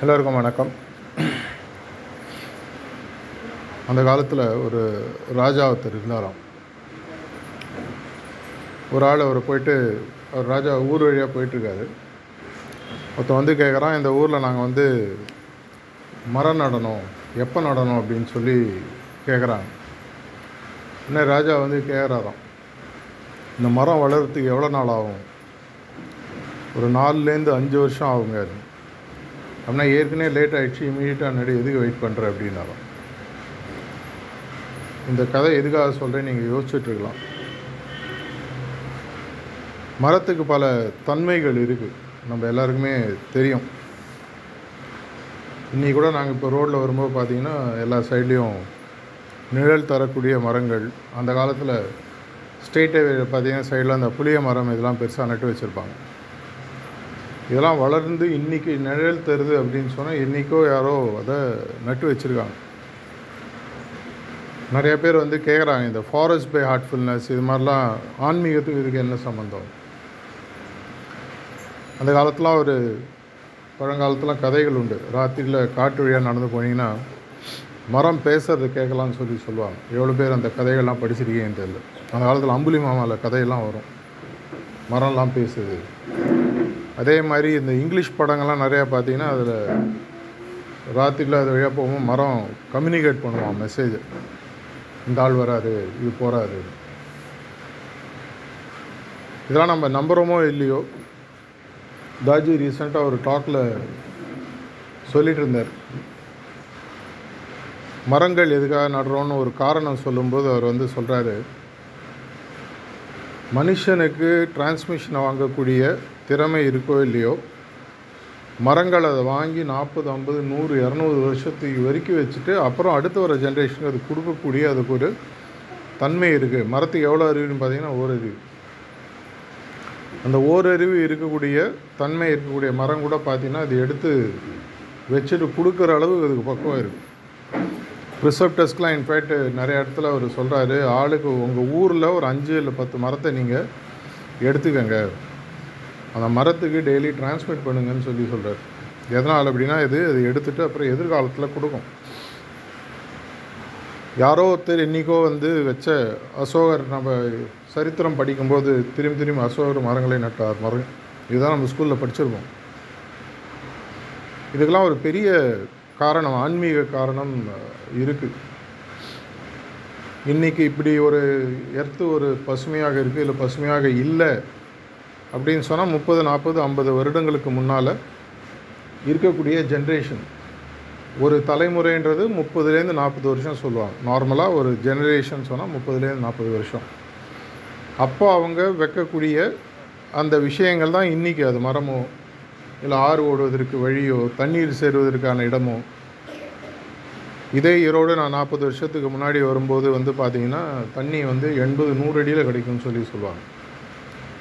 எல்லோருக்கும் வணக்கம். அந்த காலத்தில் ஒரு ராஜா ஒருத்தர் இருந்தாராம். ஒரு ஆள் அவர் போயிட்டு அவர் ராஜா ஊர் வழியாக போயிட்டுருக்காரு. ஒருத்தன் வந்து கேட்குறான் இந்த ஊரில் நாங்கள் வந்து மரம் நடணும் எப்போ நடணும்? அப்படின்னு சொல்லி கேட்குறாங்க இன்னும் ராஜா வந்து கேட்குறாராம் இந்த மரம் வளர்கிறதுக்கு எவ்வளோ நாள் ஆகும்? ஒரு நாலுலேருந்து அஞ்சு வருஷம் ஆகுங்க அது. அப்படின்னா ஏற்கனவே லேட் ஆகிடுச்சு இமீடியட்டாக நடி எதுக்கு வெயிட் பண்ணுற அப்படின்னாலும். இந்த கதை எதுக்காக சொல்கிறேன் நீங்கள் யோசிச்சுட்ருக்கலாம் மரத்துக்கு பல தன்மைகள் இருக்குது நம்ம எல்லாருக்குமே தெரியும். இன்றைக்கி கூட நாங்கள் இப்போ ரோட்டில் வரும்போது பார்த்தீங்கன்னா எல்லா சைட்லேயும் நிழல் தரக்கூடிய மரங்கள். அந்த காலத்தில் ஸ்டேட் ஹைவேல பார்த்தீங்கன்னா சைடில் அந்த புளிய மரம் இதெல்லாம் பெருசாக நட்டு வச்சுருப்பாங்க. இதெல்லாம் வளர்ந்து இன்றைக்கி நிழல் தருது அப்படின்னு சொன்னால் என்றைக்கோ யாரோ அதை நட்டு வச்சுருக்காங்க. நிறைய பேர் வந்து கேட்குறாங்க இந்த ஃபாரஸ்ட் பை ஹார்ட்ஃபுல்னஸ் இது மாதிரிலாம் ஆன்மீகத்துக்கு இதுக்கு என்ன சம்மந்தம் அந்த காலத்துலாம் ஒரு பழங்காலத்துலாம் கதைகள் உண்டு. ராத்திரியில் காட்டு வழியாக நடந்து போனீங்கன்னா மரம் பேசுறது கேட்கலான்னு சொல்லி சொல்லுவாங்க. எவ்வளோ பேர் அந்த கதைகள்லாம் படிச்சிருக்கீங்கன்னு தெரியல. அந்த காலத்தில் அம்புலி மாமாவில் கதையெல்லாம் வரும். மரம்லாம் பேசுது. அதே மாதிரி இந்த இங்கிலீஷ் படங்கள்லாம் நிறையா பார்த்தீங்கன்னா அதில் ராத்திரியில் அது வழியாக போகும்போது மரம் கம்யூனிகேட் பண்ணுவான் மெசேஜ் இந்த ஆள் வராது இது போகிறாரு இதெல்லாம் நம்ம நம்புகிறோமோ இல்லையோ? தாஜி ரீசெண்டாக ஒரு டாக்கில் சொல்லிகிட்டு இருந்தார். மரங்கள் எதுக்காக நடுறோன்னு ஒரு காரணம் சொல்லும்போது அவர் வந்து சொல்கிறாரு மனுஷனுக்கு டிரான்ஸ்மிஷனை வாங்கக்கூடிய திறமை இருக்கோ இல்லையோ மரங்கள் அதை வாங்கி நாற்பது ஐம்பது நூறு இரநூறு வருஷத்துக்கு வரைக்கும் வச்சுட்டு அப்புறம் அடுத்து வர ஜென்ரேஷனுக்கு அது கொடுக்கக்கூடிய அதுக்கு ஒரு தன்மை இருக்குது மரத்துக்கு எவ்வளோ அறிவுன்னு பார்த்தீங்கன்னா ஓரறிவு அந்த ஓரறிவு இருக்கக்கூடிய தன்மை இருக்கக்கூடிய மரம் கூட பார்த்திங்கன்னா அது எடுத்து வச்சுட்டு கொடுக்குற அளவுக்கு அதுக்கு பக்குவம் இருக்குது ப்ரிசப்டஸ்க்கெலாம் இன்ஃபேக்ட் நிறைய இடத்துல அவர் சொல்கிறாரு ஆளுக்கு உங்கள் ஊரில் ஒரு அஞ்சு இல்லை பத்து மரத்தை நீங்கள் எடுத்துக்கங்க. அந்த மரத்துக்கு டெய்லி டிரான்ஸ்மிட் பண்ணுங்கன்னு சொல்லி சொல்கிறார் எதனால் அப்படின்னா இது அது எடுத்துகிட்டு அப்புறம் எதிர்காலத்தில் கொடுக்கும். யாரோ ஒருத்தர் என்றைக்கோ வந்து வச்ச அசோகர் நம்ம சரித்திரம் படிக்கும்போது திரும்பி திரும்பி அசோகர் மரங்களை நட்டார். மரம் இதுதான் நம்ம ஸ்கூலில் படிச்சிருக்கோம். இதுக்கெல்லாம் ஒரு பெரிய காரணம் ஆன்மீக காரணம் இருக்குது இன்றைக்கி இப்படி ஒரு எர்த்து ஒரு பசுமையாக இருக்குது இல்லை பசுமையாக இல்லை அப்படின்னு சொன்னால் முப்பது நாற்பது ஐம்பது வருடங்களுக்கு முன்னால் இருக்கக்கூடிய ஜென்ரேஷன் ஒரு தலைமுறைன்றது முப்பதுலேருந்து நாற்பது வருஷம் சொல்லுவாங்க. நார்மலாக ஒரு ஜெனரேஷன் சொன்னால் முப்பதுலேருந்து நாற்பது வருஷம். அப்போ அவங்க வைக்கக்கூடிய அந்த விஷயங்கள் தான் இன்றைக்கி அது மரமோ இல்லை ஆறு ஓடுவதற்கு வழியோ தண்ணீர் சேருவதற்கான இடமோ. இதே ஈரோடு நான் நாற்பது வருஷத்துக்கு முன்னாடி வரும்போது வந்து பார்த்திங்கன்னா தண்ணி வந்து எண்பது நூறு அடியில் கிடைக்கும்னு சொல்லி சொல்லுவாங்க.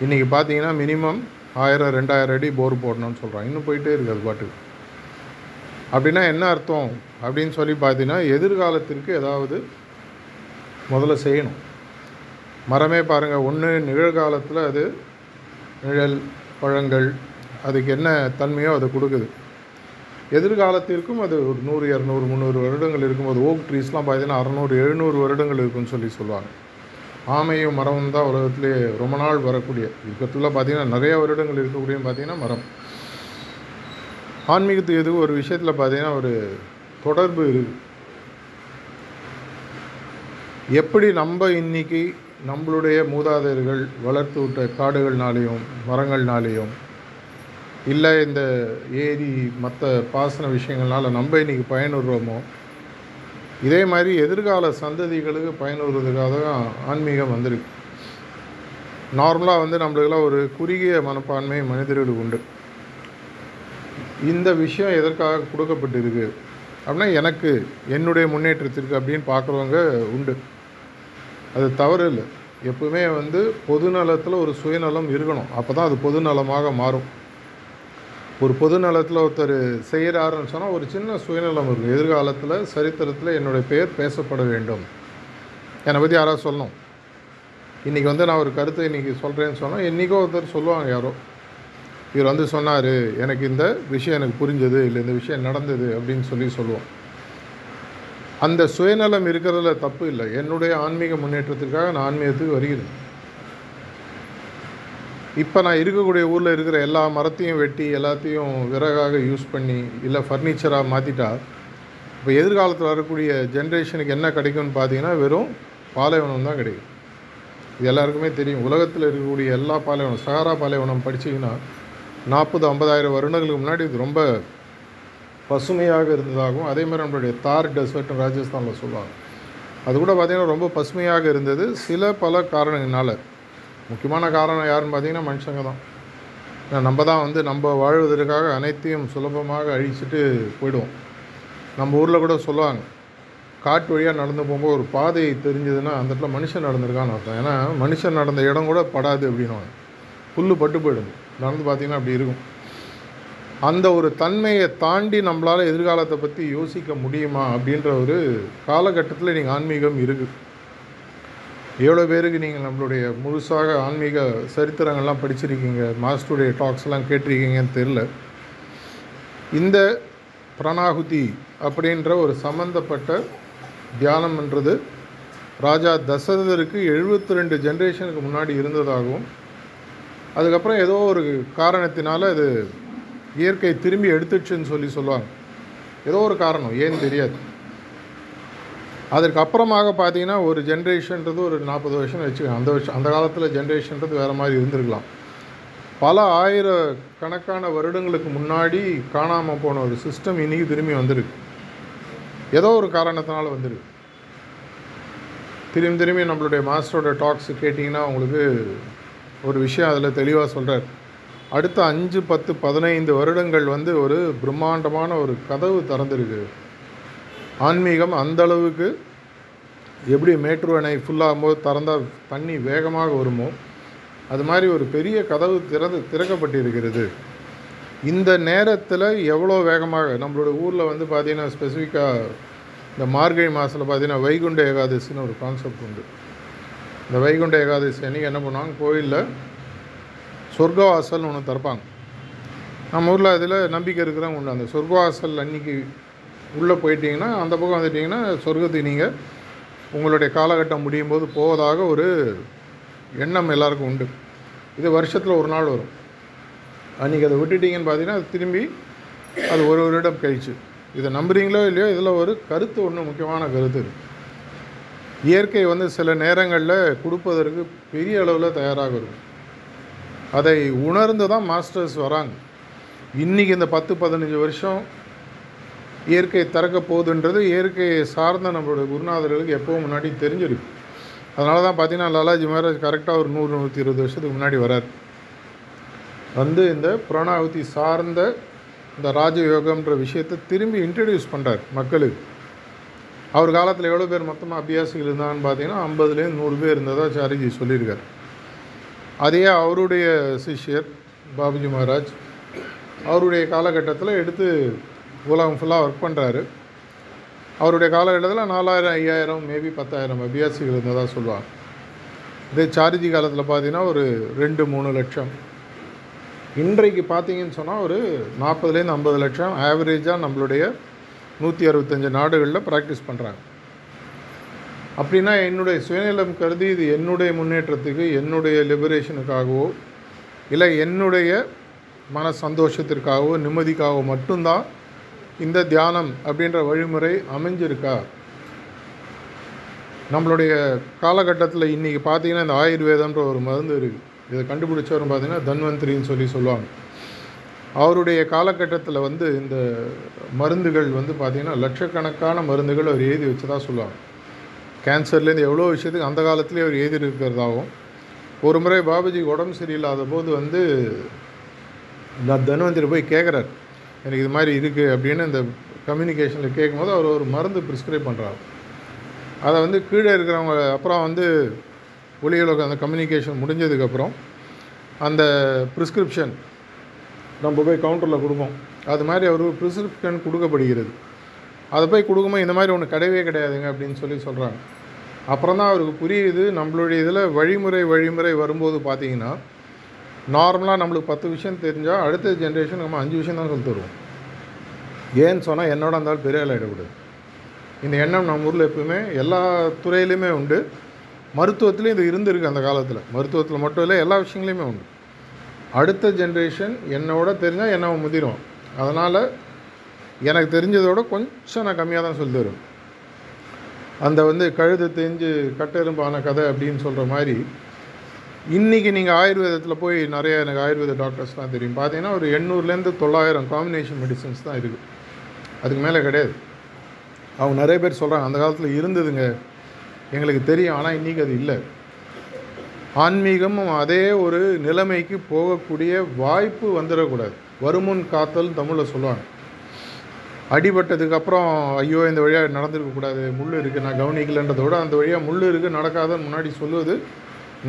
இன்றைக்கி பார்த்தீங்கன்னா மினிமம் ஆயிரம் ரெண்டாயிரம் அடி போர் போடணும்னு சொல்கிறாங்க இன்னும் போயிட்டே இருக்குது அது பாட்டுக்கு. அப்படின்னா என்ன அர்த்தம்? அப்படின்னு சொல்லி பார்த்தீங்கன்னா எதிர்காலத்திற்கு ஏதாவது முதல்ல செய்யணும். மரமே பாருங்கள் ஒன்று நிகழ்காலத்தில் அது நிழல் பழங்கள் அதுக்கு என்ன தன்மையோ அதை கொடுக்குது. எதிர்காலத்திற்கும் அது ஒரு நூறு இரநூறு முந்நூறு வருடங்கள் இருக்கும்போது ஓக் ட்ரீஸ்லாம் பார்த்தீங்கன்னா அறநூறு எழுநூறு வருடங்கள் இருக்குன்னு சொல்லி சொல்லுவாங்க. ஆமையும் மரமும் தான் உலகத்திலே ரொம்ப நாள் வரக்கூடிய. யுகத்தில் பார்த்தீங்கன்னா நிறைய வருடங்கள் இருக்கக்கூடிய பார்த்தீங்கன்னா மரம். ஆன்மீகத்துக்கு எதுவும் ஒரு விஷயத்தில் பார்த்தீங்கன்னா ஒரு தொடர்பு இருக்குது எப்படி நம்ம இன்னைக்கு நம்மளுடைய மூதாதையர்கள் வளர்த்து விட்ட காடுகள்னாலேயும் மரங்கள்னாலேயும் இல்லை இந்த ஏரி மற்ற பாசன விஷயங்கள்னால நம்ம இன்றைக்கி பயனுறுறோமோ இதே மாதிரி எதிர்கால சந்ததிகளுக்கு பயனுறுவதற்காக தான் ஆன்மீகம் வந்திருக்கு. நார்மலாக வந்து நம்மளுக்கெல்லாம் ஒரு குறுகிய மனப்பான்மை மனிதர்களுக்கு உண்டு. இந்த விஷயம் எதற்காக கொடுக்கப்பட்டிருக்கு? அப்படின்னா எனக்கு என்னுடைய முன்னேற்றத்திற்கு அப்படின்னு பார்க்குறவங்க உண்டு. அது தவறு இல்லை. எப்பவுமே வந்து பொதுநலத்தில் ஒரு சுயநலம் இருக்கணும். அப்போ தான் அது பொதுநலமாக மாறும். ஒரு பொது நலத்தில் ஒருத்தர் செய்கிறாருன்னு சொன்னால் ஒரு சின்ன சுயநலம் இருக்கும் எதிர்காலத்தில் சரித்திரத்தில் என்னுடைய பெயர் பேசப்பட வேண்டும். என்னை பற்றி யாராவது சொல்லணும்? இன்றைக்கி வந்து நான் ஒரு கருத்தை இன்றைக்கி சொல்கிறேன்னு சொன்னால் என்றைக்கோ ஒருத்தர் சொல்லுவாங்க யாரோ. இவர் வந்து சொன்னார் எனக்கு இந்த விஷயம் எனக்கு புரிஞ்சது இல்லை இந்த விஷயம் நடந்தது அப்படின்னு சொல்லி சொல்லுவோம். அந்த சுயநலம் இருக்கிறதுல தப்பு இல்லை. என்னுடைய ஆன்மீக முன்னேற்றத்திற்காக நான் ஆன்மீகத்துக்கு வருகிறேன். இப்போ நான் இருக்கக்கூடிய ஊரில் இருக்கிற எல்லா மரத்தையும் வெட்டி எல்லாத்தையும் விறகாக யூஸ் பண்ணி இல்லை ஃபர்னிச்சராக மாற்றிட்டா இப்போ எதிர்காலத்தில் வரக்கூடிய ஜென்ரேஷனுக்கு என்ன கிடைக்கும்னு பார்த்தீங்கன்னா வெறும் பாலைவனம் தான் கிடைக்கும். இது எல்லாருக்குமே தெரியும். உலகத்தில் இருக்கக்கூடிய எல்லா பாலைவனம் சகாரா பாலைவனம் படிச்சீங்கன்னா நாற்பது ஐம்பதாயிரம் வருடங்களுக்கு முன்னாடி இது ரொம்ப பசுமையாக இருந்ததாகவும் அதே மாதிரி நம்மளுடைய தார் டெசர்ட்னு ராஜஸ்தானில் சொல்லுவாங்க. அது கூட பார்த்திங்கன்னா ரொம்ப பசுமையாக இருந்தது. சில பல காரணங்களால். முக்கியமான காரணம் யாருன்னு பார்த்தீங்கன்னா மனுஷங்க தான். ஏன்னா நம்ம தான் வந்து நம்ம வாழ்வதற்காக அனைத்தையும் சுலபமாக அழிச்சிட்டு போயிடுவோம். நம்ம ஊரில் கூட சொல்லுவாங்க காட்டு வழியாக நடந்து போகும்போது ஒரு பாதை தெரிஞ்சதுன்னா அந்த இடத்துல மனுஷன் நடந்திருக்கான்னு அர்த்தம். ஏன்னா மனுஷன் நடந்த இடம் கூட படாது அப்படின்னு புல் பட்டு போயிடும். நடந்து பார்த்தீங்கன்னா அப்படி இருக்கும். அந்த ஒரு தன்மையை தாண்டி நம்மளால் எதிர்காலத்தை பற்றி யோசிக்க முடியுமா அப்படின்ற ஒரு காலகட்டத்தில் நீங்கள் ஆன்மீகம் இருக்குது எவ்வளோ பேருக்கு நீங்கள் நம்மளுடைய முழுசாக ஆன்மீக சரித்திரங்கள்லாம் படிச்சிருக்கீங்க மாஸ்டருடைய டாக்ஸ்லாம் கேட்டிருக்கீங்கன்னு தெரில இந்த பிரணாகுதி அப்படின்ற ஒரு சம்மந்தப்பட்ட தியானம்ன்றது ராஜா தசரதருக்கு எழுபத்தி ரெண்டு ஜென்ரேஷனுக்கு முன்னாடி இருந்ததாகவும் அதுக்கப்புறம் ஏதோ ஒரு காரணத்தினால அது இயற்கை திரும்பி எடுத்துச்சுன்னு சொல்லி சொல்லுவாங்க. ஏதோ ஒரு காரணம் ஏன்னு தெரியாது. அதற்கு அப்புறமாக பார்த்தீங்கன்னா ஒரு ஜென்ரேஷன்றது ஒரு நாற்பது வருஷம் வச்சுக்கோங்க. அந்த வருஷம் அந்த காலத்தில் ஜென்ரேஷன்றது வேறு மாதிரி இருந்திருக்கலாம். பல ஆயிர கணக்கான வருடங்களுக்கு முன்னாடி காணாமல் போன ஒரு சிஸ்டம் இன்றைக்கி திரும்பி வந்திருக்கு. ஏதோ ஒரு காரணத்தினால வந்திருக்கு. திரும்பி திரும்பி நம்மளுடைய மாஸ்டரோட டாக்ஸ் கேட்டிங்கன்னா உங்களுக்கு ஒரு விஷயம் அதில் தெளிவாக சொல்கிறார் அடுத்த அஞ்சு பத்து பதினைந்து வருடங்கள் வந்து ஒரு பிரம்மாண்டமான ஒரு கதவு திறந்திருக்கு. ஆன்மீகம் அந்த அளவுக்கு எப்படி மேட்டூர் அணை ஃபுல்லாகும்போது திறந்தால் தண்ணி வேகமாக வருமோ அது மாதிரி ஒரு பெரிய கதவு திறந்து திறக்கப்பட்டிருக்கிறது. இந்த நேரத்தில் எவ்வளோ வேகமாக நம்மளோட ஊரில் வந்து பார்த்திங்கன்னா ஸ்பெசிஃபிக்காக இந்த மார்கழி மாதத்தில் பார்த்திங்கன்னா வைகுண்ட ஏகாதசின்னு ஒரு கான்செப்ட் உண்டு. இந்த வைகுண்ட ஏகாதசி அன்றைக்கி என்ன பண்ணுவாங்க? கோயிலில் சொர்க்கவாசல்னு ஒன்று திறப்பாங்க. நம்ம ஊரில் அதில் நம்பிக்கை இருக்கிறவங்க உண்டு. அந்த சொர்க்கவாசல் அன்னைக்கு உள்ளே போயிட்டீங்கன்னா அந்த பக்கம் வந்துட்டிங்கன்னா சொர்க்கத்துக்கு நீங்கள் உங்களுடைய காலகட்டம் முடியும் போது போவதாக ஒரு எண்ணம் எல்லாருக்கும் உண்டு. இது வருஷத்தில் ஒரு நாள் வரும். அன்றைக்கி அதை விட்டுட்டீங்கன்னு பார்த்தீங்கன்னா அது திரும்பி அது ஒரு வருடம் கழிச்சு. இதை நம்புறீங்களோ இல்லையோ இதில் ஒரு கருத்து ஒன்று முக்கியமான கருத்து இயற்கை வந்து சில நேரங்களில் கொடுப்பதற்கு பெரிய அளவில் தயாராக இருக்கும். அதை உணர்ந்து தான் மாஸ்டர்ஸ் வராங்க. இன்றைக்கி இந்த பத்து பதினஞ்சு வருஷம் இயற்கை திறக்க போகுதுன்றது இயற்கையை சார்ந்த நம்மளுடைய குருநாதர்களுக்கு எப்போவும் முன்னாடி தெரிஞ்சிருக்கு அதனால தான் பார்த்தீங்கன்னா லாலாஜி மகாராஜ் கரெக்டாக ஒரு நூறு நூற்றி இருபது வருஷத்துக்கு முன்னாடி வரார். வந்து இந்த பிராணாகுதி சார்ந்த இந்த ராஜயோகம்ன்ற விஷயத்தை திரும்பி இன்ட்ரடியூஸ் பண்ணுறார் மக்களுக்கு. அவர் காலத்தில் எவ்வளோ பேர் மொத்தமாக அபியாசிகள் இருந்தாங்கன்னு பார்த்தீங்கன்னா ஐம்பதுலேருந்து நூறு பேர் இருந்ததாக சாரிஜி சொல்லியிருக்கார். அதையே அவருடைய சிஷ்யர் பாபுஜி மகாராஜ் அவருடைய காலகட்டத்தில் எடுத்து உலகம் ஃபுல்லாக ஒர்க் பண்ணுறாரு அவருடைய காலகட்டத்தில் நாலாயிரம் ஐயாயிரம் மேபி பத்தாயிரம் அபியாசிகள் இருந்ததாக சொல்லுவாங்க. இதே சாரிஜி காலத்தில் பார்த்தீங்கன்னா ஒரு ரெண்டு மூணு லட்சம். இன்றைக்கு பார்த்தீங்கன்னு சொன்னால் ஒரு நாற்பதுலேருந்து ஐம்பது லட்சம். ஆவரேஜாக நம்மளுடைய நூற்றி அறுபத்தஞ்சு நாடுகளில் ப்ராக்டிஸ் பண்ணுறாங்க அப்படின்னா என்னுடைய சுயநலம் கருதி இது என்னுடைய முன்னேற்றத்துக்கு என்னுடைய லிபரேஷனுக்காகவோ இல்லை என்னுடைய மன சந்தோஷத்திற்காகவோ நிம்மதிக்காகவோ மட்டும்தான் இந்த தியானம் அப்படின்ற வழிமுறை அமைஞ்சிருக்கா? நம்மளுடைய காலகட்டத்தில் இன்றைக்கி பார்த்தீங்கன்னா இந்த ஆயுர்வேதம்ன்ற ஒரு மருந்து இருக்குது இதை கண்டுபிடிச்சவரும் பார்த்தீங்கன்னா தன்வந்திரின்னு சொல்லி சொல்லுவாங்க. அவருடைய காலகட்டத்தில் வந்து இந்த மருந்துகள் வந்து பார்த்திங்கன்னா லட்சக்கணக்கான மருந்துகள் அவர் எழுதி வச்சதாக சொல்லுவாங்க. கேன்சர்லேருந்து எவ்வளோ விஷயத்துக்கு அந்த காலத்துலேயே அவர் எழுதி இருக்கிறதாகவும் ஒரு முறை பாபுஜி உடம்பு சரியில்லாத போது வந்து நான் தன்வந்திரி போய் கேட்குறாரு எனக்கு இது மாதிரி இருக்குது அப்படின்னு இந்த கம்யூனிகேஷனில் கேட்கும்போது அவர் ஒரு மருந்து ப்ரிஸ்கிரைப் பண்ணுறாரு அதை வந்து கீழே இருக்கிறவங்க அப்புறம் வந்து ஒளியுலக அந்த கம்யூனிகேஷன் முடிஞ்சதுக்கப்புறம் அந்த ப்ரிஸ்கிரிப்ஷன் நம்ம போய் கவுண்டரில் கொடுப்போம். அது மாதிரி அவர் ப்ரிஸ்கிரிப்ஷன் கொடுக்கப்படுகிறது. அதை போய் கொடுக்கும்போது இந்த மாதிரி ஒன்று கிடையவே கிடையாதுங்க அப்படின்னு சொல்லி சொல்கிறாங்க அப்புறம் தான் அவருக்கு புரியுது. நம்மளுடைய இதில் வழிமுறை வழிமுறை வரும்போது பார்த்தீங்கன்னா நார்மலாக நம்மளுக்கு பத்து விஷயம் தெரிஞ்சால் அடுத்த ஜென்ரேஷன் நம்ம அஞ்சு விஷயம் தான் சொல்லி தருவோம். ஏன்னு சொன்னால் என்னோட இருந்தாலும் பெரிய ஆள் ஆகிடக்கூடாது இந்த எண்ணம் நம்ம ஊரில் எப்பவுமே எல்லா துறையிலையுமே உண்டு. மருத்துவத்துலேயும் இது இருந்திருக்கு அந்த காலத்தில். மருத்துவத்தில் மட்டும் இல்லை எல்லா விஷயங்களையுமே உண்டு. அடுத்த ஜென்ரேஷன் என்னோட தெரிஞ்சால் என்ன முதிரும் அதனால் எனக்கு தெரிஞ்சதோட கொஞ்சம் நான் கம்மியாக தான் சொல்லி தருவேன். அந்த வந்து கழுது தெரிஞ்சு கட்டெரும்பான கதை அப்படின்னு சொல்கிற மாதிரி இன்றைக்கி நீங்கள் ஆயுர்வேதத்தில் போய் நிறைய எனக்கு ஆயுர்வேத டாக்டர்ஸ்லாம் தெரியும். பார்த்தீங்கன்னா ஒரு எண்ணூறுலேருந்து தொள்ளாயிரம் காம்பினேஷன் மெடிசன்ஸ் தான் இருக்குது அதுக்கு மேலே கிடையாது. அவங்க நிறைய பேர் சொல்கிறாங்க அந்த காலத்தில் இருந்ததுங்க. எங்களுக்கு தெரியும் ஆனால் இன்றைக்கி அது இல்லை. ஆன்மீகமும் அதே ஒரு நிலைமைக்கு போகக்கூடிய வாய்ப்பு வந்துடக்கூடாது. வருமுன் காத்தல் தமிழில் சொல்லுவாங்க. அடிபட்டதுக்கு அப்புறம் ஐயோ இந்த வழியாக நடந்திருக்கக்கூடாது முள் இருக்குது நான் கவனிக்கலைன்றத விட அந்த வழியாக முள் இருக்குது நடக்காத முன்னாடி சொல்லுவது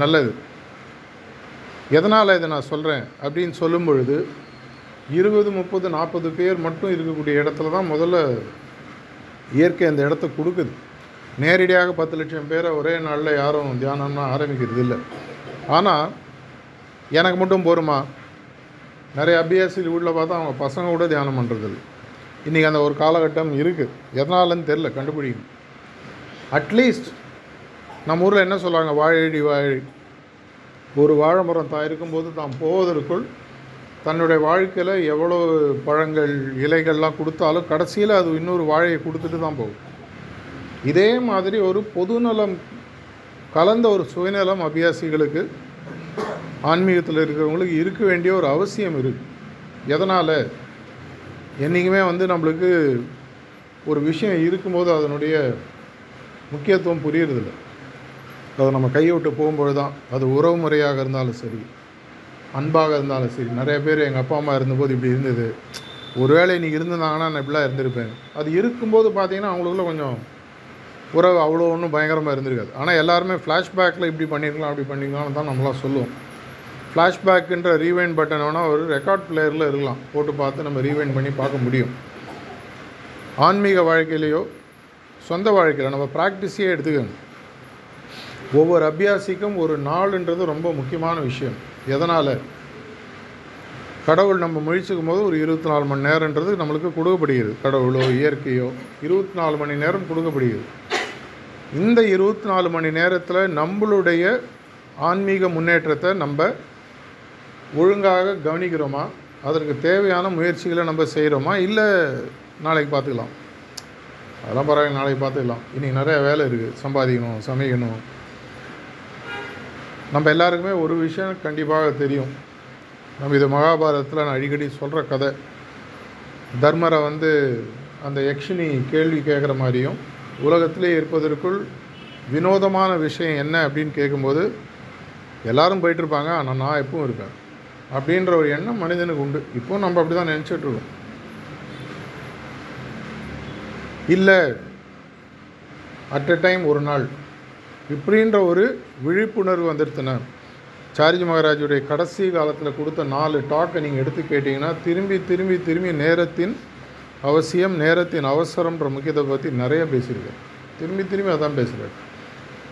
நல்லது. எதனால் இதை நான் சொல்கிறேன் அப்படின்னு சொல்லும் பொழுது இருபது முப்பது நாற்பது பேர் மட்டும் இருக்கக்கூடிய இடத்துல தான் முதல்ல இயற்கை அந்த இடத்த கொடுக்குது. நேரடியாக பத்து லட்சம் பேரை ஒரே நாளில் யாரும் தியானம்னா ஆரம்பிக்கிறது இல்லை. ஆனால் எனக்கு மட்டும் போருமா? நிறைய அபியாசிகள் வீட்டில் பார்த்தா அவங்க பசங்க கூட தியானம் பண்ணுறதில்ல இன்றைக்கி அந்த ஒரு காலகட்டம் இருக்குது எதனாலன்னு தெரில கண்டுபிடிக்கணும். அட்லீஸ்ட் நம்ம ஊரில் என்ன சொல்லுவாங்க வாழடி வாழி ஒரு வாழை மரம் தான் இருக்கும்போது தான் போவதற்குள் தன்னுடைய வாழ்க்கையில் எவ்வளோ பழங்கள் இலைகள்லாம் கொடுத்தாலும் கடைசியில் அது இன்னொரு வாழையை கொடுத்துட்டு தான் போகும். இதே மாதிரி ஒரு பொதுநலம் கலந்த ஒரு சுயநலம் அபியாசிகளுக்கு ஆன்மீகத்தில் இருக்கிறவங்களுக்கு இருக்க வேண்டிய ஒரு அவசியம் இருக்குது எதனால்? என்றைக்குமே வந்து நம்மளுக்கு ஒரு விஷயம் இருக்கும்போது அதனுடைய முக்கியத்துவம் புரியறதில்லை. அதை நம்ம கையை விட்டு போகும்பொழுது தான் அது உறவு முறையாக இருந்தாலும் சரி அன்பாக இருந்தாலும் சரி. நிறைய பேர் எங்கள் அப்பா அம்மா இருந்தபோது இப்படி இருந்தது. ஒருவேளை இன்றைக்கி இருந்திருந்தாங்கன்னா நான் இப்படிலாம் இருந்திருப்பேன். அது இருக்கும்போது பார்த்தீங்கன்னா அவங்களுக்குள்ள கொஞ்சம் உறவு அவ்வளோ ஒன்றும் பயங்கரமாக இருந்திருக்காது. ஆனால் எல்லாருமே ஃப்ளாஷ்பேக்கில் இப்படி பண்ணியிருக்கலாம் அப்படி பண்ணியிருக்கலாம்னு தான் நம்மளாம் சொல்லுவோம். ஃப்ளாஷ்பேக்குன்ற ரீவைண்ட் பட்டன் வேணால் ஒரு ரெக்கார்ட் பிளேயரில் இருக்கலாம். போட்டு பார்த்து நம்ம ரீவைண்ட் பண்ணி பார்க்க முடியும். ஆன்மீக வாழ்க்கையிலையோ சொந்த வாழ்க்கையில் நம்ம ப்ராக்டிஸையே எடுத்துக்கோங்க ஒவ்வொரு அபியாசிக்கும் ஒரு நாளுன்றது ரொம்ப முக்கியமான விஷயம். எதனால்? கடவுள் நம்ம முழிச்சுக்கும் போது ஒரு இருபத்தி நாலு மணி நேரன்றது நம்மளுக்கு கொடுக்கப்படுகிறது. கடவுளோ இயற்கையோ இருபத்தி நாலு மணி நேரம் கொடுக்கப்படுகிறது. இந்த இருபத்தி நாலு மணி நேரத்தில் நம்மளுடைய ஆன்மீக முன்னேற்றத்தை நம்ம ஒழுங்காக கவனிக்கிறோமா? அதற்கு தேவையான முயற்சிகளை நம்ம செய்கிறோமா இல்லை நாளைக்கு பார்த்துக்கலாம். அதெல்லாம் பரவாயில்ல நாளைக்கு பார்த்துக்கலாம். இன்றைக்கி நிறைய வேலை இருக்குது சம்பாதிக்கணும் சமைக்கணும். நம்ம எல்லாருக்குமே ஒரு விஷயம் கண்டிப்பாக தெரியும். நம்ம இது மகாபாரதத்தில் நான் அடிக்கடி சொல்கிற கதை. தர்மரை வந்து அந்த யக்ஷினி கேள்வி கேட்குற மாதிரியும் உலகத்திலே இருப்பதற்குள் வினோதமான விஷயம் என்ன அப்படின்னு கேட்கும்போது எல்லாரும் போயிட்டுருப்பாங்க ஆனால் நான் எப்பவும் இருப்பேன். அப்படின்ற ஒரு எண்ணம் மனிதனுக்கு உண்டு. இப்போ நம்ம அப்படி தான் நினச்சிட்ருக்கோம் இல்லை அட் எ டைம் ஒரு நாள். இப்படின்ற ஒரு விழிப்புணர்வு வந்துடுத்துன சாரிஜி மகாராஜுடைய கடைசி காலத்தில் கொடுத்த நாலு டாக்கை நீங்கள் எடுத்து கேட்டிங்கன்னா திரும்பி திரும்பி திரும்பி நேரத்தின் அவசியம் நேரத்தின் அவசரம்ன்ற முக்கியத்தை பற்றி நிறைய பேசியிருக்கேன் திரும்பி திரும்பி அதான் பேசுகிறேன்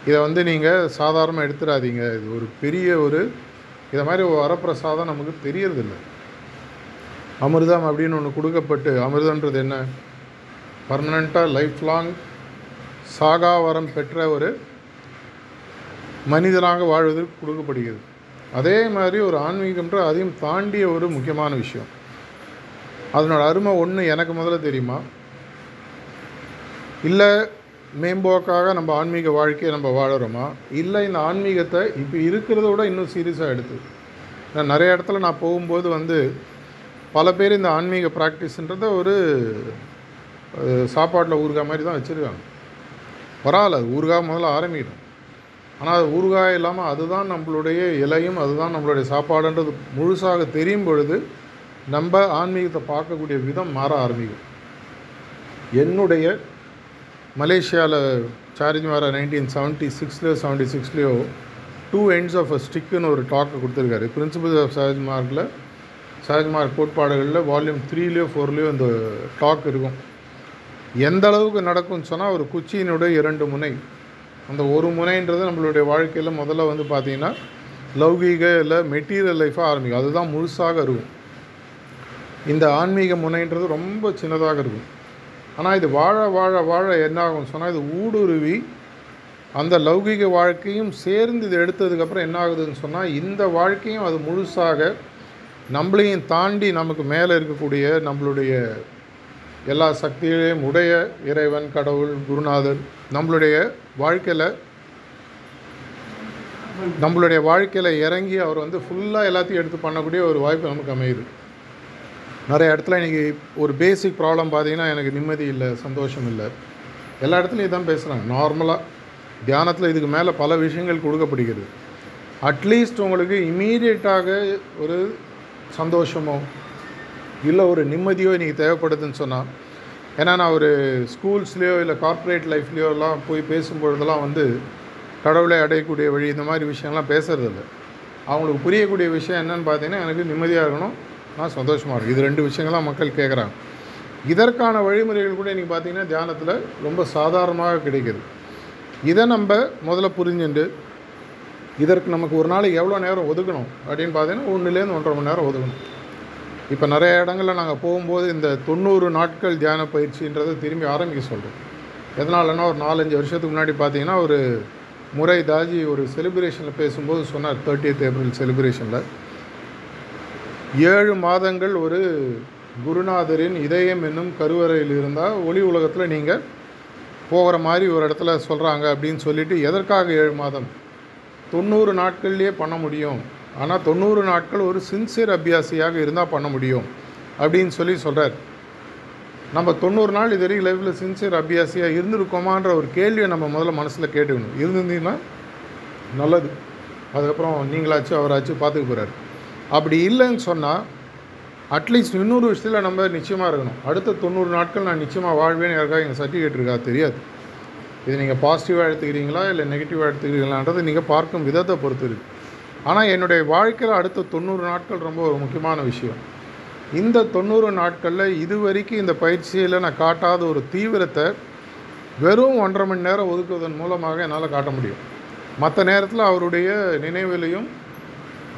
இதை வந்து நீங்கள் சாதாரணமாக எடுத்துடாதீங்க. இது ஒரு பெரிய ஒரு இதை மாதிரி ஒரு வரப்பிரசாதம் நமக்கு தெரியறதில்லை. அமிர்தம் அப்படின்னு ஒன்று கொடுக்கப்பட்டு அமிர்தன்றது என்ன? பர்மனெண்ட்டாக லைஃப் லாங் சாகாவரம் பெற்ற ஒரு மனிதனாக வாழ்வதற்கு கொடுக்கப்படுகிறது. அதே மாதிரி ஒரு ஆன்மீகம்ன்ற அதையும் தாண்டிய ஒரு முக்கியமான விஷயம். அதனோட அருமை ஒன்று எனக்கு முதல்ல தெரியுமா? இல்லை மேம்போக்காக நம்ம ஆன்மீக வாழ்க்கையை நம்ம வாழறோமா? இல்லை இந்த ஆன்மீகத்தை இப்போ இருக்கிறத விட இன்னும் சீரியஸாக எடுத்து. நான் நிறைய இடத்துல நான் போகும்போது வந்து பல பேர் இந்த ஆன்மீக ப்ராக்டிஸ்ன்றத ஒரு சாப்பாட்டில் ஊறுகாய் மாதிரி தான் வச்சுருக்காங்க. பரவாயில்ல அது ஊறுகாய் முதல்ல ஆரம்பிக்கணும் ஆனால் அது ஊறுகாய் இல்லாமல் அதுதான் நம்மளுடைய இலையும் அதுதான் நம்மளுடைய சாப்பாடுன்றது முழுசாக தெரியும் பொழுது நம்ம ஆன்மீகத்தை பார்க்கக்கூடிய விதம் மாற ஆரம்பிக்கும். என்னுடைய மலேசியாவில் சார்ஜ் மாற நைன்டீன் செவன்ட்டி சிக்ஸ்லேயோ செவன்ட்டி சிக்ஸ்லேயோ டூ எண்ட்ஸ் ஆஃப் அ ஸ்டிக்குன்னு ஒரு டாக்கு கொடுத்துருக்காரு. பிரின்சிபல்ஸ் ஆஃப் சஹஜ் மார்க்கில் சஹஜ் மார்க் கோட்பாடுகளில் வால்யூம் த்ரீலேயோ ஃபோர்லேயோ இந்த டாக் இருக்கும். எந்த அளவுக்கு நடக்கும்னு சொன்னால் ஒரு குச்சியினுடைய இரண்டு முனை அந்த ஒரு முனைன்றது நம்மளுடைய வாழ்க்கையில் முதல்ல வந்து பார்த்திங்கன்னா லௌகீக இல்லை மெட்டீரியல் லைஃபாக ஆரம்பிக்கும். அதுதான் முழுசாக இருக்கும். இந்த ஆன்மீக முனைன்றது ரொம்ப சின்னதாக இருக்கும். ஆனால் இது வாழ வாழ வாழ என்ன ஆகும் சொன்னால் இது ஊடுருவி அந்த லௌகீக வாழ்க்கையும் சேர்ந்து இது எடுத்ததுக்கப்புறம் என்ன ஆகுதுன்னு சொன்னால் இந்த வாழ்க்கையும் அது முழுசாக நம்மளையும் தாண்டி நமக்கு மேலே இருக்கக்கூடிய நம்மளுடைய எல்லா சக்திகளையும் உடைய இறைவன் கடவுள் குருநாதர் நம்மளுடைய வாழ்க்கையில் நம்மளுடைய வாழ்க்கையில் இறங்கி அவர் வந்து ஃபுல்லாக எல்லாத்தையும் எடுத்து பண்ணக்கூடிய ஒரு வாய்ப்பு நமக்கு அமையுது. நிறைய இடத்துல இன்றைக்கி ஒரு பேசிக் ப்ராப்ளம் பார்த்தீங்கன்னா எனக்கு நிம்மதி இல்லை சந்தோஷம் இல்லை. எல்லா இடத்துலையும் இதான் பேசுகிறாங்க நார்மலாக தியானத்தில் இதுக்கு மேலே பல விஷயங்கள் கொடுக்கப்படுகிறது. அட்லீஸ்ட் உங்களுக்கு இமீடியட்டாக ஒரு சந்தோஷமோ இல்லை ஒரு நிம்மதியோ இன்றைக்கி தேவைப்படுதுன்னு சொன்னால் ஏன்னா நான் ஒரு ஸ்கூல்ஸ்லேயோ இல்லை கார்ப்பரேட் லைஃப்லேயோலாம் போய் பேசும்பொழுதெல்லாம் வந்து கடவுளை அடையக்கூடிய வழி இந்த மாதிரி விஷயம்லாம் பேசுகிறதில்ல அவங்களுக்கு புரியக்கூடிய விஷயம் என்னென்னு பார்த்தீங்கன்னா எனக்கு நிம்மதியாக இருக்கணும். நான் சந்தோஷமாக இருக்கும் இது ரெண்டு விஷயங்கள்லாம் மக்கள் கேட்குறாங்க இதற்கான வழிமுறைகள் கூட இன்றைக்கி பார்த்தீங்கன்னா தியானத்தில் ரொம்ப சாதாரணமாக கிடைக்கிது. இதை நம்ம முதல்ல புரிஞ்சுண்டு இதற்கு நமக்கு ஒரு நாளைக்கு எவ்வளோ நேரம் ஒதுக்கணும் அப்படின்னு பார்த்தீங்கன்னா ஒன்றுலேருந்து ஒன்றரை மணி நேரம் ஒதுக்கணும். இப்போ நிறைய இடங்களில் நாங்கள் போகும்போது இந்த தொண்ணூறு நாட்கள் தியான பயிற்சின்றதை திரும்பி ஆரம்பிக்க சொல்கிறோம். எதனாலன்னா ஒரு நாலஞ்சு வருஷத்துக்கு முன்னாடி பார்த்தீங்கன்னா ஒரு முறை தாஜி ஒரு செலிப்ரேஷனில் பேசும்போது சொன்னார் தேர்ட்டியத் ஏப்ரல் செலிப்ரேஷனில் ஏழு மாதங்கள் ஒரு குருநாதரின் இதயம் என்னும் கருவறையில் இருந்தால் ஒளி உலகத்தில் நீங்கள் போகிற மாதிரி ஒரு இடத்துல சொல்கிறாங்க அப்படின்னு சொல்லிட்டு எதற்காக ஏழு மாதம்? தொண்ணூறு நாட்கள்லேயே பண்ண முடியும். ஆனால் தொண்ணூறு நாட்கள் ஒரு சின்சியர் அபியாசியாக இருந்தால் பண்ண முடியும் அப்படின்னு சொல்லி சொல்கிறார் நம்ம தொண்ணூறு நாள் இது வரைக்கும் லைஃப்பில் சின்சியர் அபியாசியாக இருந்திருக்கோமான்ற ஒரு கேள்வியை நம்ம முதல்ல மனசில் கேட்டுக்கணும். இருந்திருந்தீங்கன்னா நல்லது. அதுக்கப்புறம் நீங்களாச்சும் அவராச்சும் பார்த்துக்க போகிறார் அப்படி இல்லைன்னு சொன்னால் அட்லீஸ்ட் இன்னொரு விஷயத்தில் நம்ம நிச்சயமாக இருக்கணும். அடுத்த தொண்ணூறு நாட்கள் நான் நிச்சயமாக வாழ்வேன்னு யாருக்காக எங்கள் சர்டிஃபிகேட் இருக்கா தெரியாது. இது நீங்கள் பாசிட்டிவாக எடுத்துக்கிறீங்களா? இல்லை நெகட்டிவாக எடுத்துக்கிறீங்களான்றது நீங்கள் பார்க்கும் விதத்தை பொறுத்து இருக்குது ஆனால் என்னுடைய வாழ்க்கையில் அடுத்த தொண்ணூறு நாட்கள் ரொம்ப ஒரு முக்கியமான விஷயம். இந்த தொண்ணூறு நாட்களில் இது வரைக்கும் இந்த பயிற்சியில் நான் காட்டாத ஒரு தீவிரத்தை வெறும் ஒன்றரை மணி நேரம் ஒதுக்குவதன் மூலமாக என்னால் காட்ட முடியும். மற்ற நேரத்தில் அவருடைய நினைவிலையும்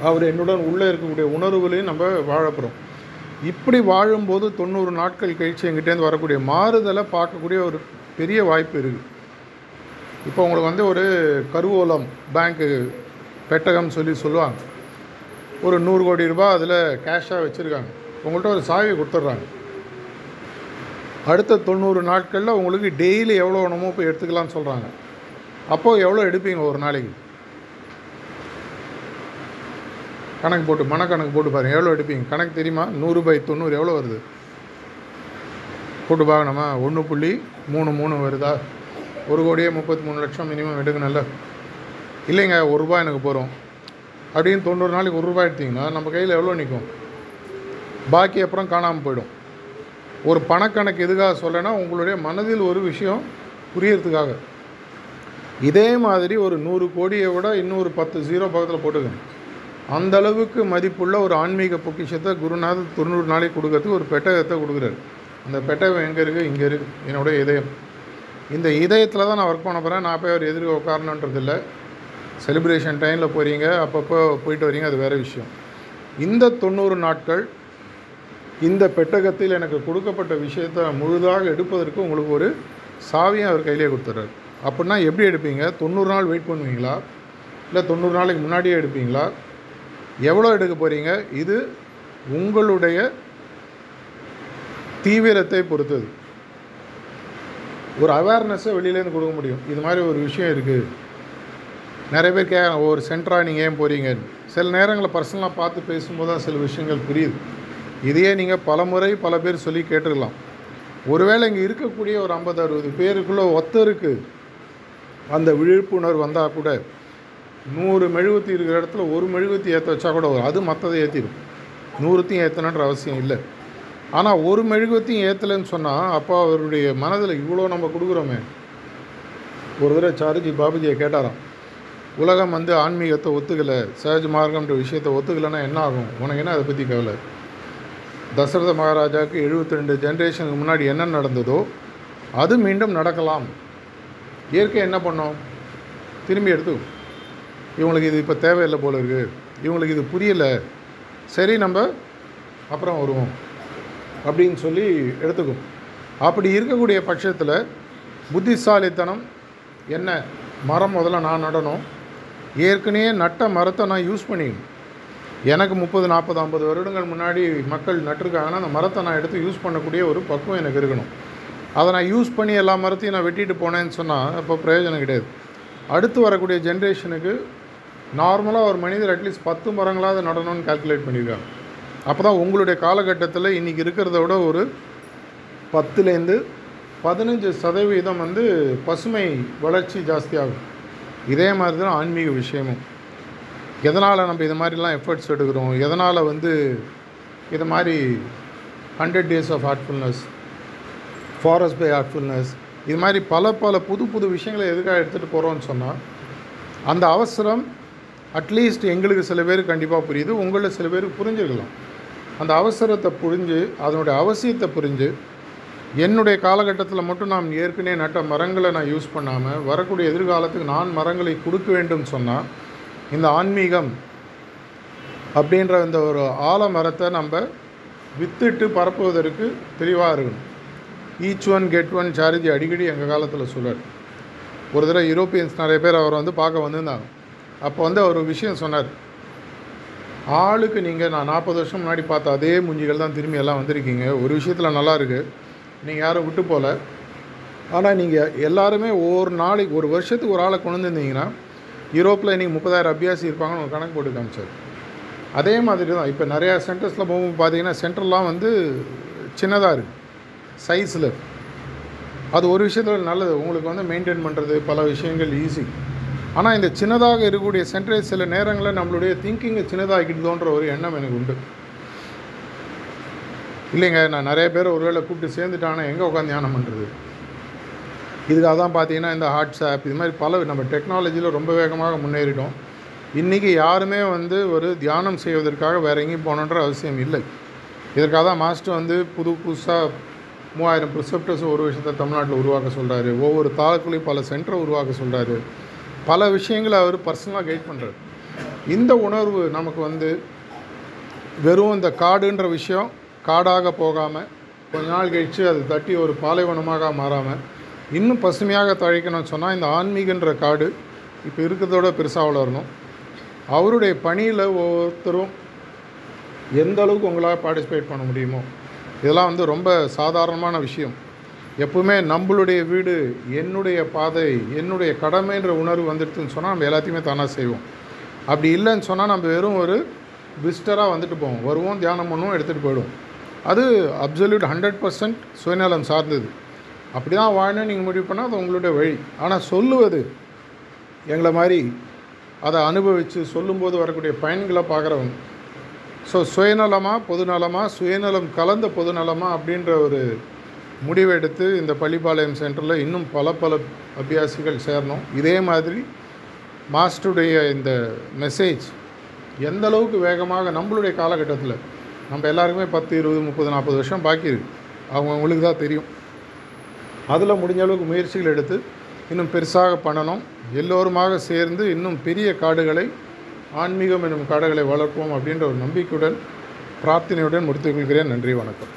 அவர் என்னுடன் உள்ளே இருக்கக்கூடிய உணர்வுகளையும் நம்ம வாழப்போகிறோம் இப்படி வாழும்போது தொண்ணூறு நாட்கள் கழிச்சு எங்கிட்டேருந்து வரக்கூடிய மாறுதலை பார்க்கக்கூடிய ஒரு பெரிய வாய்ப்பு இருக்குது இப்போ உங்களுக்கு வந்து ஒரு கருவூலம் பேங்க்கு பெட்டகம் சொல்லி சொல்லுவாங்க. ஒரு நூறு கோடி ரூபாய் அதில் கேஷாக வச்சுருக்காங்க. உங்கள்கிட்ட ஒரு சாவி கொடுத்துட்றாங்க. அடுத்த தொண்ணூறு நாட்களில் உங்களுக்கு டெய்லி எவ்வளோ வேணுமோ போய் எடுத்துக்கலாம்னு சொல்கிறாங்க அப்போது எவ்வளோ எடுப்பீங்க ஒரு நாளைக்கு? கணக்கு போட்டு மனக்கணக்கு போட்டு பாருங்கள் எவ்வளோ எடுப்பீங்க? கணக்கு தெரியுமா? நூறு பை தொண்ணூறு எவ்வளோ வருது? போட்டு பார்க்கணுமா? ஒன்று புள்ளி மூணு மூணு வருதா? ஒரு கோடியே முப்பத்தி மூணு லட்சம் மினிமம் எடுக்கணும்ல. இல்லைங்க ஒரு ரூபாய் எனக்கு போகிறோம் அப்படின்னு தொண்ணூறு நாளைக்கு ஒரு ரூபாய் எடுத்தீங்கன்னா நம்ம கையில் எவ்வளோ நிற்கும் பாக்கி அப்புறம் காணாமல் போயிடும். ஒரு பணக்கணக்கு எதுக்காக சொல்லனா உங்களுடைய மனதில் ஒரு விஷயம் புரியறதுக்காக. இதே மாதிரி ஒரு நூறு கோடியை விட இன்னொரு பத்து ஜீரோ பக்கத்தில் போட்டுக்கணும் அந்த அளவுக்கு மதிப்புள்ள ஒரு ஆன்மீக பொக்கிஷத்தை குருநாதர் தொண்ணூறு நாளைக்கு கொடுக்கறதுக்கு ஒரு பெட்டகத்தை கொடுக்குறாரு. அந்த பெட்டகம் எங்கே இருக்குது இங்கே இருக்குது என்னுடைய இதயம். இந்த இதயத்தில் தான் நான் ஒர்க் பண்ண போகிறேன் நான் போய் அவர் எதிர்க்க உட்காரணுன்றது இல்லை செலிப்ரேஷன் டைமில் போகிறீங்க அப்பப்போ போயிட்டு வரீங்க அது வேறு விஷயம். இந்த தொண்ணூறு நாட்கள் இந்த பெட்டகத்தில் எனக்கு கொடுக்கப்பட்ட விஷயத்தை முழுதாக எடுப்பதற்கு உங்களுக்கு ஒரு சாவியும் அவர் கையிலே கொடுத்துட்றாரு அப்படின்னா எப்படி எடுப்பீங்க? தொண்ணூறு நாள் வெயிட் பண்ணுவீங்களா? இல்லை தொண்ணூறு நாளைக்கு முன்னாடியே எடுப்பீங்களா? எவ்வளோ எடுக்க போகிறீங்க இது உங்களுடைய தீவிரத்தை பொறுத்தது. ஒரு அவேர்னஸை வெளியிலேருந்து கொடுக்க முடியும். இது மாதிரி ஒரு விஷயம் இருக்குது நிறைய பேர் கேட்குறாங்க ஒரு சென்டராக நீங்கள் ஏன் போகிறீங்க சில நேரங்களில் பர்சனலாக பார்த்து பேசும்போது தான் சில விஷயங்கள் புரியுது. இதையே நீங்கள் பல முறை பல பேர் சொல்லி கேட்டுருக்கலாம். ஒருவேளை இங்கே இருக்கக்கூடிய ஒரு ஐம்பது அறுபது பேருக்குள்ளே ஒத்தருக்கு அந்த விழிப்புணர்வு வந்தால் கூட நூறு மெழுகுத்தி இருக்கிற இடத்துல ஒரு மெழுகுத்தி ஏற்ற வச்சா கூட வரும். அது மற்றதை ஏற்றிடும் நூறுத்தையும் ஏற்றணுன்ற அவசியம் இல்லை. ஆனால் ஒரு மெழுகுவத்தையும் ஏற்றலைன்னு சொன்னால் அப்போ அவருடைய மனதில் இவ்வளோ நம்ம கொடுக்குறோமே. ஒரு தடவை சாருஜி பாபுஜியை கேட்டாராம். உலகம் வந்து ஆன்மீகத்தை ஒத்துக்கலை சஹஜ் மார்க்கம்ன்ற விஷயத்தை ஒத்துக்கலைன்னா என்ன ஆகும்? உனக்கு என்ன அதை பற்றி கவலை? தசரத மகாராஜாவுக்கு எழுபத்தி ரெண்டு ஜென்ரேஷனுக்கு முன்னாடி என்ன நடந்ததோ அது மீண்டும் நடக்கலாம். இயற்கை என்ன பண்ணோம்? திரும்பி எடுத்து இவங்களுக்கு இது இப்போ தேவையில்லை போல இருக்குது இவங்களுக்கு இது புரியலை. சரி நம்ம அப்புறம் வருவோம். அப்படின்னு சொல்லி எடுத்துக்கும். அப்படி இருக்கக்கூடிய பட்சத்தில் புத்திசாலித்தனம் என்ன? மரம் முதல்ல நான் நடணும். ஏற்கனவே நட்ட மரத்தை நான் யூஸ் பண்ணிக்கணும் எனக்கு முப்பது நாற்பது ஐம்பது வருடங்கள் முன்னாடி மக்கள் நட்டிருக்காங்கன்னா அந்த மரத்தை நான் எடுத்து யூஸ் பண்ணக்கூடிய ஒரு பக்குவம் எனக்கு இருக்கணும். அதை நான் யூஸ் பண்ணி எல்லா மரத்தையும் நான் வெட்டிட்டு போனேன்னு சொன்னால் இப்போ பிரயோஜனம் கிடையாது. அடுத்து வரக்கூடிய ஜென்ரேஷனுக்கு நார்மலாக ஒரு மனிதர் அட்லீஸ்ட் பத்து மரங்களாவது நடணும்னு கால்குலேட் பண்ணியிருக்காங்க அப்போ தான் உங்களுடைய காலகட்டத்தில் இன்றைக்கி இருக்கிறத விட ஒரு பத்துலேருந்து பதினஞ்சு சதவீதம் வந்து பசுமை வளர்ச்சி ஜாஸ்தியாகும். இதே மாதிரி தான் ஆன்மீக விஷயமும். எதனால் நம்ம இது மாதிரிலாம் எஃபர்ட்ஸ் எடுக்கிறோம்? எதனால் வந்து இது மாதிரி hundred days of heartfulness forest by heartfulness இது மாதிரி பல பல புது புது விஷயங்களை எதுக்காக எடுத்துகிட்டு போகிறோம்னு சொன்னால் அந்த அவசரம் அட்லீஸ்ட் எங்களுக்கு சில பேருக்கு கண்டிப்பாக புரியுது. உங்களில் சில பேருக்கு புரிஞ்சுக்கலாம் அந்த அவசரத்தை புரிஞ்சு அதனுடைய அவசியத்தை புரிஞ்சு என்னுடைய காலகட்டத்தில் மட்டும் நாம் ஏற்கனவே நட்ட மரங்களை நான் யூஸ் பண்ணாமல் வரக்கூடிய எதிர்காலத்துக்கு நான் மரங்களை கொடுக்க வேண்டும் சொன்னால் இந்த ஆன்மீகம் அப்படின்ற இந்த ஒரு ஆலமரத்தை நம்ம வித்துட்டு பரப்புவதற்கு தெளிவாக இருக்கணும். Each one get one Chariji அடிக்கடி எங்கள் காலத்தில் சொல்றார். ஒரு தடவை யூரோப்பியன்ஸ் நிறைய பேர் அவரை வந்து பார்க்க வந்திருந்தாங்க. அப்போ வந்து அவர் விஷயம் சொன்னார். ஆளுக்கு நீங்கள் நான் நாற்பது வருஷம் முன்னாடி பார்த்த அதே மூஞ்சிகள் தான் திரும்பி எல்லாம் வந்திருக்கீங்க. ஒரு விஷயத்தில் நல்லா இருக்குது நீங்கள் யாரும் விட்டு போகல ஆனால் நீங்கள் எல்லாருமே ஒவ்வொரு நாளைக்கு ஒரு வருஷத்துக்கு ஒரு ஆளை கொண்டு வந்திருந்தீங்கன்னா யூரோப்பில் இன்றைக்கி முப்பதாயிரம் அபியாசி இருப்பாங்கன்னு ஒரு கணக்கு போட்டு காமிச்சார். அதே மாதிரி தான் இப்போ நிறையா சென்டர்ஸில் போகும்போது பார்த்தீங்கன்னா சென்டர்லாம் வந்து சின்னதாக இருக்குது சைஸில் அது ஒரு விஷயத்தில் நல்லது. உங்களுக்கு வந்து மெயின்டைன் பண்ணுறது பல விஷயங்கள் ஈஸி ஆனால் இந்த சின்னதாக இருக்கக்கூடிய சென்டரை சில நேரங்களில் நம்மளுடைய திங்கிங்கை சின்னதாகிடுதோன்ற ஒரு எண்ணம் எனக்கு உண்டு. இல்லைங்க நான் நிறைய பேர் ஒருவேளை கூப்பிட்டு சேர்ந்துட்டானா எங்கே உட்காந்து தியானம் பண்ணுறது இதுக்காக தான் பார்த்தீங்கன்னா இந்த வாட்ஸ்அப் இது மாதிரி பல நம்ம டெக்னாலஜியில் ரொம்ப வேகமாக முன்னேறிட்டோம். இன்றைக்கி யாருமே வந்து ஒரு தியானம் செய்வதற்காக வேறு எங்கேயும் போகணுன்ற அவசியம் இல்லை. இதற்காக தான் மாஸ்டர் வந்து புது புதுசாக மூவாயிரம் ப்ரிசெப்டர்ஸ் ஒரு விஷயத்தை தமிழ்நாட்டில் உருவாக்க சொல்கிறாரு ஒவ்வொரு தாலுக்குள்ளேயும் பல சென்டரை உருவாக்க சொல்கிறாரு பல விஷயங்களை அவர் பர்சனலாக கைட் பண்ணுறாரு இந்த உணர்வு நமக்கு வந்து வெறும் இந்த காடுன்ற விஷயம் காடாக போகாமல் கொஞ்ச நாள் கழித்து அது தட்டி ஒரு பாலைவனமாக மாறாமல் இன்னும் பசுமையாக தழைக்கணும்னு சொன்னால் இந்த ஆன்மீகன்ற காடு இப்போ இருக்கிறதோட பெருசாக வளரணும். அவருடைய பணியில் ஒவ்வொருத்தரும் எந்த அளவுக்கு உங்களால் பார்ட்டிசிபேட் பண்ண முடியுமோ இதெல்லாம் வந்து ரொம்ப சாதாரணமான விஷயம். எப்பவுமே நம்மளுடைய வீடு என்னுடைய பாதை என்னுடைய கடமைன்ற உணர்வு வந்துடுதுன்னு சொன்னால் நம்ம எல்லாத்தையுமே தானாக செய்வோம். அப்படி இல்லைன்னு சொன்னால் நம்ம வெறும் ஒரு விஸ்டராக வந்துட்டு போவோம். வருவோம் தியானம் பண்ணுவோம் எடுத்துகிட்டு போயிடுவோம். அது அப்சல்யூட் ஹண்ட்ரட் பர்சன்ட் சுயநலம் சார்ந்தது. அப்படி தான் வாழணும் நீங்கள் முடிவு பண்ணால் அது உங்களுடைய வழி. ஆனால் சொல்லுவது எங்களை மாதிரி அதை அனுபவித்து சொல்லும்போது வரக்கூடிய பயன்களை பார்க்குறவங்க. ஸோ சுயநலமாக பொதுநலமாக சுயநலம் கலந்த பொதுநலமாக அப்படின்ற ஒரு முடிவெடுத்து இந்த பள்ளிப்பாளையம் சென்டரில் இன்னும் பல பல அபியாசிகள் சேரணும். இதே மாதிரி மாஸ்டருடைய இந்த மெசேஜ் எந்த அளவுக்கு வேகமாக நம்மளுடைய காலகட்டத்தில் நம்ம எல்லாருக்குமே பத்து இருபது முப்பது நாற்பது வருஷம் பாக்கி இருக்கு. அவங்கவுங்களுக்கு தான் தெரியும். அதில் முடிஞ்ச அளவுக்கு முயற்சிகள் எடுத்து இன்னும் பெருசாக பண்ணணும். எல்லோருமாக சேர்ந்து இன்னும் பெரிய காடுகளை ஆன்மீகம் என்னும் காடுகளை வளர்ப்போம் அப்படின்ற ஒரு நம்பிக்கையுடன் பிரார்த்தனையுடன் முடித்துக் கொள்கிறேன். நன்றி வணக்கம்.